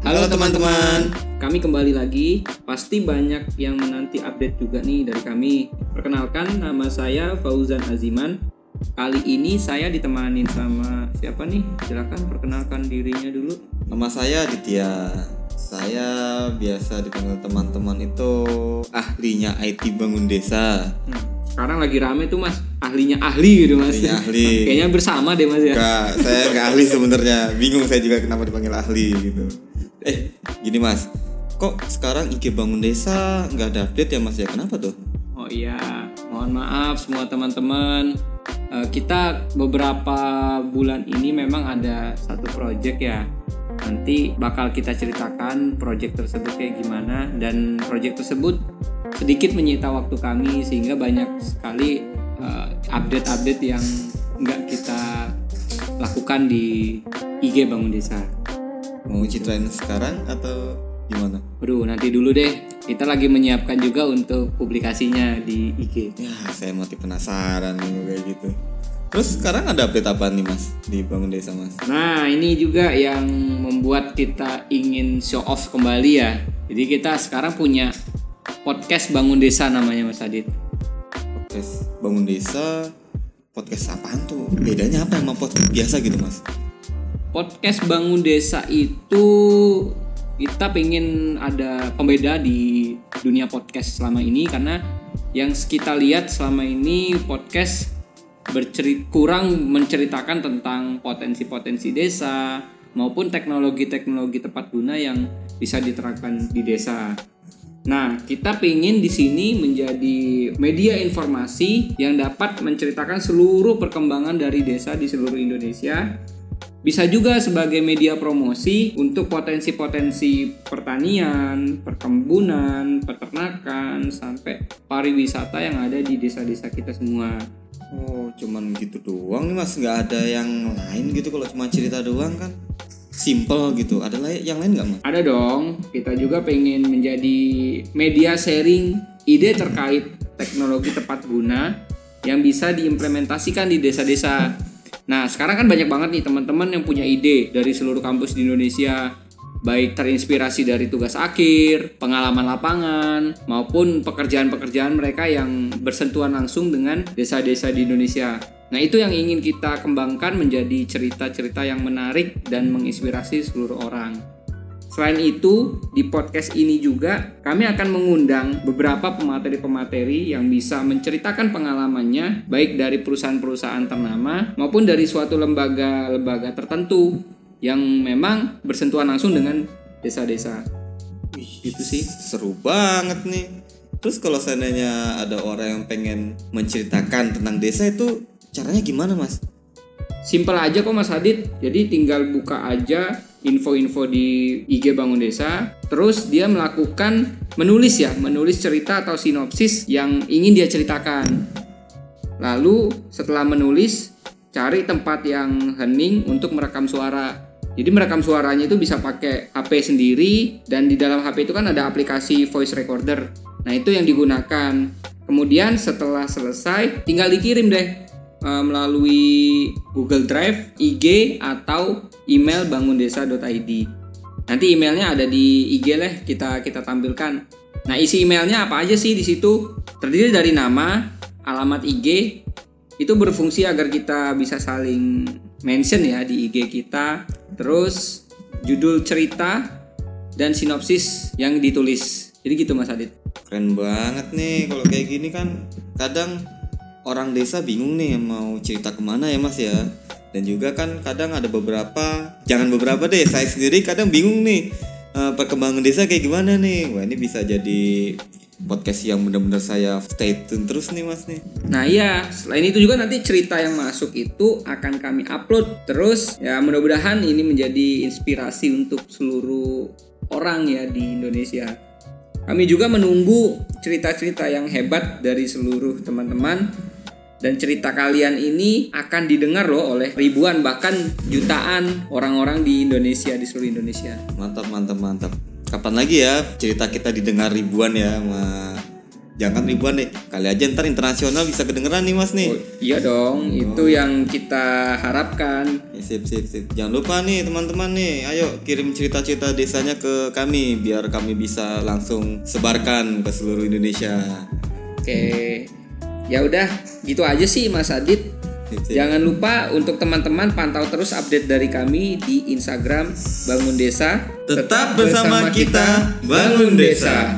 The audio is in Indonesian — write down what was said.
Halo teman-teman. Kami kembali lagi. Pasti banyak yang menanti update juga nih dari kami. Perkenalkan nama saya Fauzan Aziman. Kali ini saya ditemanin sama siapa nih? Silakan perkenalkan dirinya dulu. Nama saya Ditya. Saya biasa dipanggil teman-teman itu ahlinya IT bangun desa. Hmm, Sekarang lagi rame tuh mas, ahlinya ahli gitu mas. Ahlinya ahli. Kayaknya bersama deh mas ya. Enggak, saya nggak ahli sebenarnya. Bingung saya juga kenapa dipanggil ahli gitu. Eh, gini mas. Kok sekarang IG bangun desa nggak ada update ya mas ya? Kenapa tuh? Oh iya, mohon maaf semua teman-teman. Eh, kita beberapa bulan ini memang ada satu project ya. Nanti bakal kita ceritakan project tersebut kayak gimana dan project tersebut sedikit menyita waktu kami sehingga banyak sekali eh, update-update yang nggak kita lakukan di IG Bangun Desa. Mau ceritain sekarang atau gimana? Waduh, nanti dulu deh. Kita lagi menyiapkan juga untuk publikasinya di IG. Ya, saya mati penasaran nih kayak gitu. Terus sekarang ada update apa nih mas di bangun desa mas? Nah, ini juga yang membuat kita ingin show off kembali ya. Jadi kita sekarang punya podcast Bangun Desa namanya Mas Adit. podcast bangun desa podcast apaan tuh bedanya apa sama podcast biasa gitu mas Podcast Bangun Desa itu kita pengen ada pembeda di dunia podcast selama ini karena yang kita lihat selama ini podcast berceri kurang menceritakan tentang potensi-potensi desa maupun teknologi-teknologi tepat guna yang bisa diterapkan di desa. Nah, kita pengen di sini menjadi media informasi yang dapat menceritakan seluruh perkembangan dari desa di seluruh Indonesia. Bisa juga sebagai media promosi untuk potensi-potensi pertanian, perkebunan, peternakan, sampai pariwisata yang ada di desa-desa kita semua. oh cuman gitu doang nih mas. Nggak ada yang lain gitu kalau cuma cerita doang kan? Simple gitu. Ada yang lain nggak mas? Ada dong, kita juga pengen menjadi media sharing ide terkait teknologi tepat guna yang bisa diimplementasikan di desa-desa. Nah, sekarang kan banyak banget nih teman-teman yang punya ide dari seluruh kampus di Indonesia, baik terinspirasi dari tugas akhir, pengalaman lapangan, maupun pekerjaan-pekerjaan mereka yang bersentuhan langsung dengan desa-desa di Indonesia. Nah, itu yang ingin kita kembangkan menjadi cerita-cerita yang menarik dan menginspirasi seluruh orang. Selain itu, di podcast ini juga kami akan mengundang beberapa pemateri-pemateri yang bisa menceritakan pengalamannya baik dari perusahaan-perusahaan ternama maupun dari suatu lembaga-lembaga tertentu yang memang bersentuhan langsung dengan desa-desa. Gitu sih. seru banget nih terus kalau seandainya ada orang yang pengen menceritakan tentang desa itu caranya gimana mas Simpel aja kok Mas Adit. Jadi tinggal buka aja info-info di IG Bangun Desa. Terus dia melakukan menulis ya, menulis cerita atau sinopsis yang ingin dia ceritakan. Lalu setelah menulis, cari tempat yang hening untuk merekam suara. Jadi merekam suaranya itu bisa pakai HP sendiri dan di dalam HP itu kan ada aplikasi voice recorder. Nah, itu yang digunakan. Kemudian setelah selesai tinggal dikirim deh eh, melalui Google Drive, IG atau email bangundesa.id. Nanti emailnya ada di IG lah kita kita tampilkan. Nah isi emailnya apa aja sih di situ? Terdiri dari nama, alamat IG, itu berfungsi agar kita bisa saling mention ya di IG kita. Terus judul cerita dan sinopsis yang ditulis. Jadi gitu Mas Adit. keren banget nih kalau kayak gini kan kadang orang desa bingung nih mau cerita ke mana ya mas ya. Dan juga kan kadang ada beberapa jangan beberapa deh saya sendiri kadang bingung nih eh, perkembangan desa kayak gimana nih. Wah ini bisa jadi podcast yang benar-benar saya stay tune terus nih mas nih. Nah iya, selain itu juga nanti cerita yang masuk itu akan kami upload terus. Ya mudah-mudahan ini menjadi inspirasi untuk seluruh orang ya di Indonesia. Kami juga menunggu cerita-cerita yang hebat dari seluruh teman-teman dan cerita kalian ini akan didengar loh oleh ribuan bahkan jutaan orang-orang di Indonesia di seluruh Indonesia. mantap mantap mantap. Kapan lagi ya cerita kita didengar ribuan ya sama jangan ribuan deh. Kali aja ntar internasional bisa kedengeran nih mas nih. Oh, iya dong, itu yang kita harapkan. Ya, sip sip sip. Jangan lupa nih teman-teman nih. Ayo kirim cerita-cerita desanya ke kami biar kami bisa langsung sebarkan ke seluruh Indonesia. Oke. Ya udah, gitu aja sih Mas Adit. Sip. Jangan lupa untuk teman-teman pantau terus update dari kami di Instagram Bangun Desa. Tetap bersama kita, Bangun Desa.